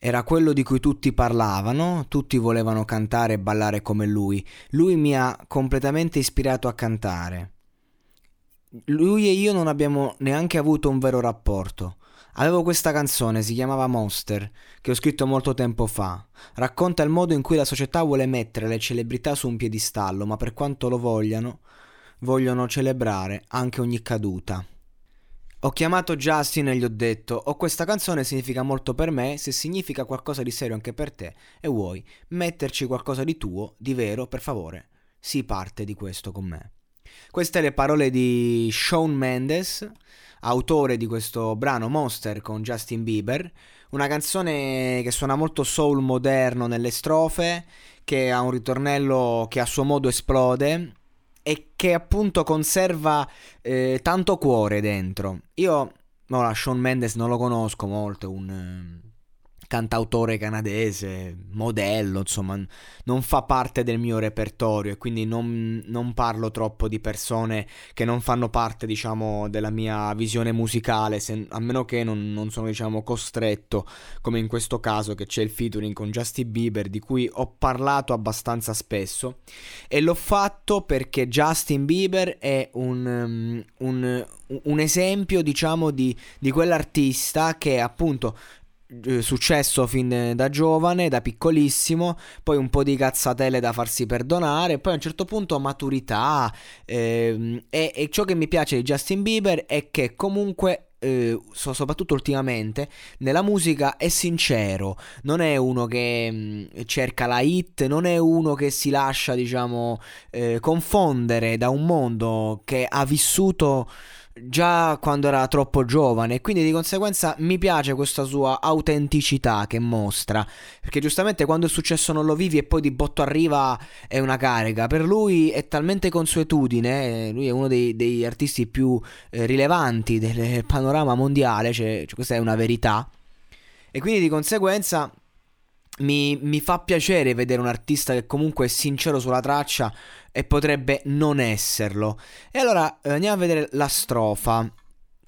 Era quello di cui tutti parlavano, tutti volevano cantare e ballare come lui. Lui mi ha completamente ispirato a cantare. Lui e io non abbiamo neanche avuto un vero rapporto. Avevo questa canzone, si chiamava Monster, che ho scritto molto tempo fa. Racconta il modo in cui la società vuole mettere le celebrità su un piedistallo, ma per quanto lo vogliano, vogliono celebrare anche ogni caduta. Ho chiamato Justin e gli ho detto: Ho questa canzone significa molto per me. Se significa qualcosa di serio anche per te e vuoi metterci qualcosa di tuo, di vero, per favore, sii parte di questo con me. Queste le parole di Shawn Mendes, autore di questo brano Monster con Justin Bieber. Una canzone che suona molto soul moderno nelle strofe, che ha un ritornello che a suo modo esplode e che appunto conserva eh, tanto cuore dentro. Io, ora, Sean Mendes non lo conosco molto, è un eh, cantautore canadese, modello, insomma, non fa parte del mio repertorio e quindi non, non, parlo troppo di persone che non fanno parte, diciamo, della mia visione musicale, se, a meno che non, non, sono, diciamo, costretto, come in questo caso che c'è il featuring con Justin Bieber, di cui ho parlato abbastanza spesso, e l'ho fatto perché Justin Bieber è un, um, un, un esempio, diciamo, di, di quell'artista che appunto successo fin da giovane, da piccolissimo, poi un po' di cazzatelle da farsi perdonare, poi a un certo punto maturità ehm, e, e, ciò che mi piace di Justin Bieber è che comunque eh, soprattutto ultimamente nella musica è sincero, non è uno che mh, cerca la hit, non è uno che si lascia diciamo eh, confondere da un mondo che ha vissuto già quando era troppo giovane quindi di conseguenza mi piace questa sua autenticità che mostra. Perché giustamente quando il successo non lo vivi e poi di botto arriva è una carica. Per lui è talmente consuetudine lui è uno dei, degli artisti più eh, rilevanti del panorama mondiale cioè, cioè questa è una verità. E quindi di conseguenza mi, mi, fa piacere vedere un artista che comunque è sincero sulla traccia e potrebbe non esserlo. E allora eh, andiamo a vedere la strofa.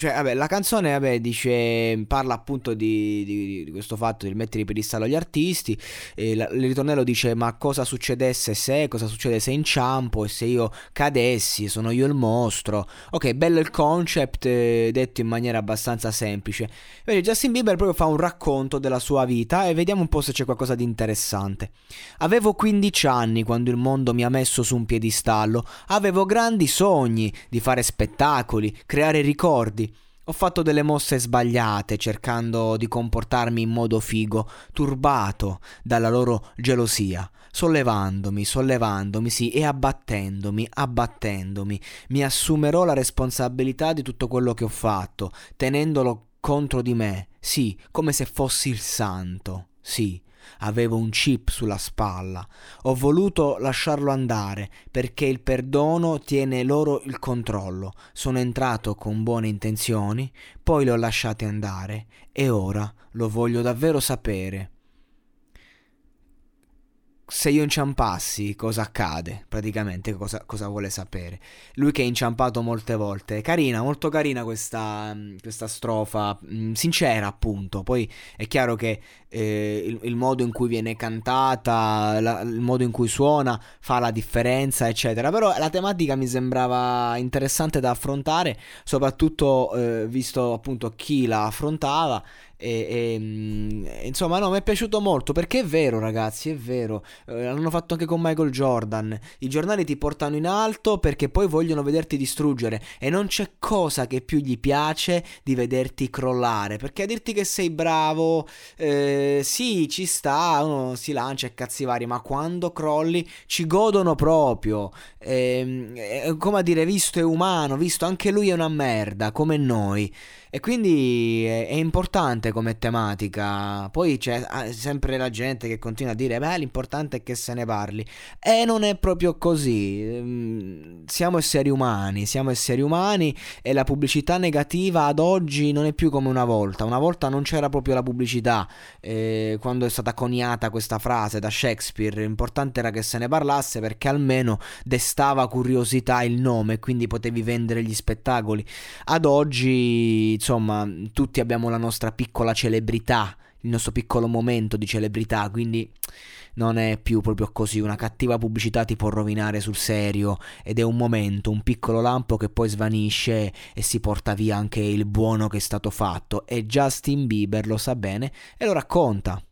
Cioè, vabbè, la canzone, vabbè, dice, parla appunto di, di, di questo fatto di mettere i piedistallo agli artisti. La, il ritornello dice: Ma cosa succedesse se? Cosa succede se inciampo? E se io cadessi? Sono io il mostro? Ok, bello il concept, eh, detto in maniera abbastanza semplice. Vedi, Justin Bieber proprio fa un racconto della sua vita e vediamo un po' se c'è qualcosa di interessante. Avevo 15 anni quando il mondo mi ha messo su un piedistallo. Avevo grandi sogni di fare spettacoli, creare ricordi. Ho fatto delle mosse sbagliate cercando di comportarmi in modo figo, turbato dalla loro gelosia, sollevandomi, sollevandomi, sì, e abbattendomi, abbattendomi. Mi assumerò la responsabilità di tutto quello che ho fatto, tenendolo contro di me, sì, come se fossi il santo, sì. Avevo un chip sulla spalla. Ho voluto lasciarlo andare perché il perdono tiene loro il controllo. Sono entrato con buone intenzioni, poi li ho lasciati andare e ora lo voglio davvero sapere se io inciampassi, cosa accade? Praticamente cosa, cosa, vuole sapere. Lui che è inciampato molte volte. Carina, molto carina questa, questa strofa, mm, sincera appunto. Poi è chiaro che eh, il, il, modo in cui viene cantata, la, il modo in cui suona fa la differenza, eccetera. Però la tematica mi sembrava interessante da affrontare, soprattutto eh, visto appunto chi la affrontava E, e, mm, insomma, no, mi è piaciuto molto perché è vero, ragazzi, è vero. Eh, l'hanno fatto anche con Michael Jordan. I giornali ti portano in alto perché poi vogliono vederti distruggere e non c'è cosa che più gli piace di vederti crollare. Perché a dirti che sei bravo, eh, sì, ci sta, uno si lancia e cazzi vari, ma quando crolli ci godono proprio. Eh, come a dire, visto è umano, visto anche lui è una merda, come noi. E quindi è, è, importante come tematica. Poi c'è ah, sempre la gente che continua a dire: Beh, l'importante è che se ne parli. E non è proprio così. Mm, siamo esseri umani, siamo esseri umani e la pubblicità negativa ad oggi non è più come una volta. Una volta non c'era proprio la pubblicità. Eh, quando è stata coniata questa frase da Shakespeare, l'importante era che se ne parlasse perché almeno destava curiosità il nome, quindi potevi vendere gli spettacoli. Ad oggi insomma, tutti abbiamo la nostra piccola celebrità, il nostro piccolo momento di celebrità, quindi non è più proprio così. Una cattiva pubblicità ti può rovinare sul serio ed è un momento, un piccolo lampo che poi svanisce e si porta via anche il buono che è stato fatto. E Justin Bieber lo sa bene e lo racconta.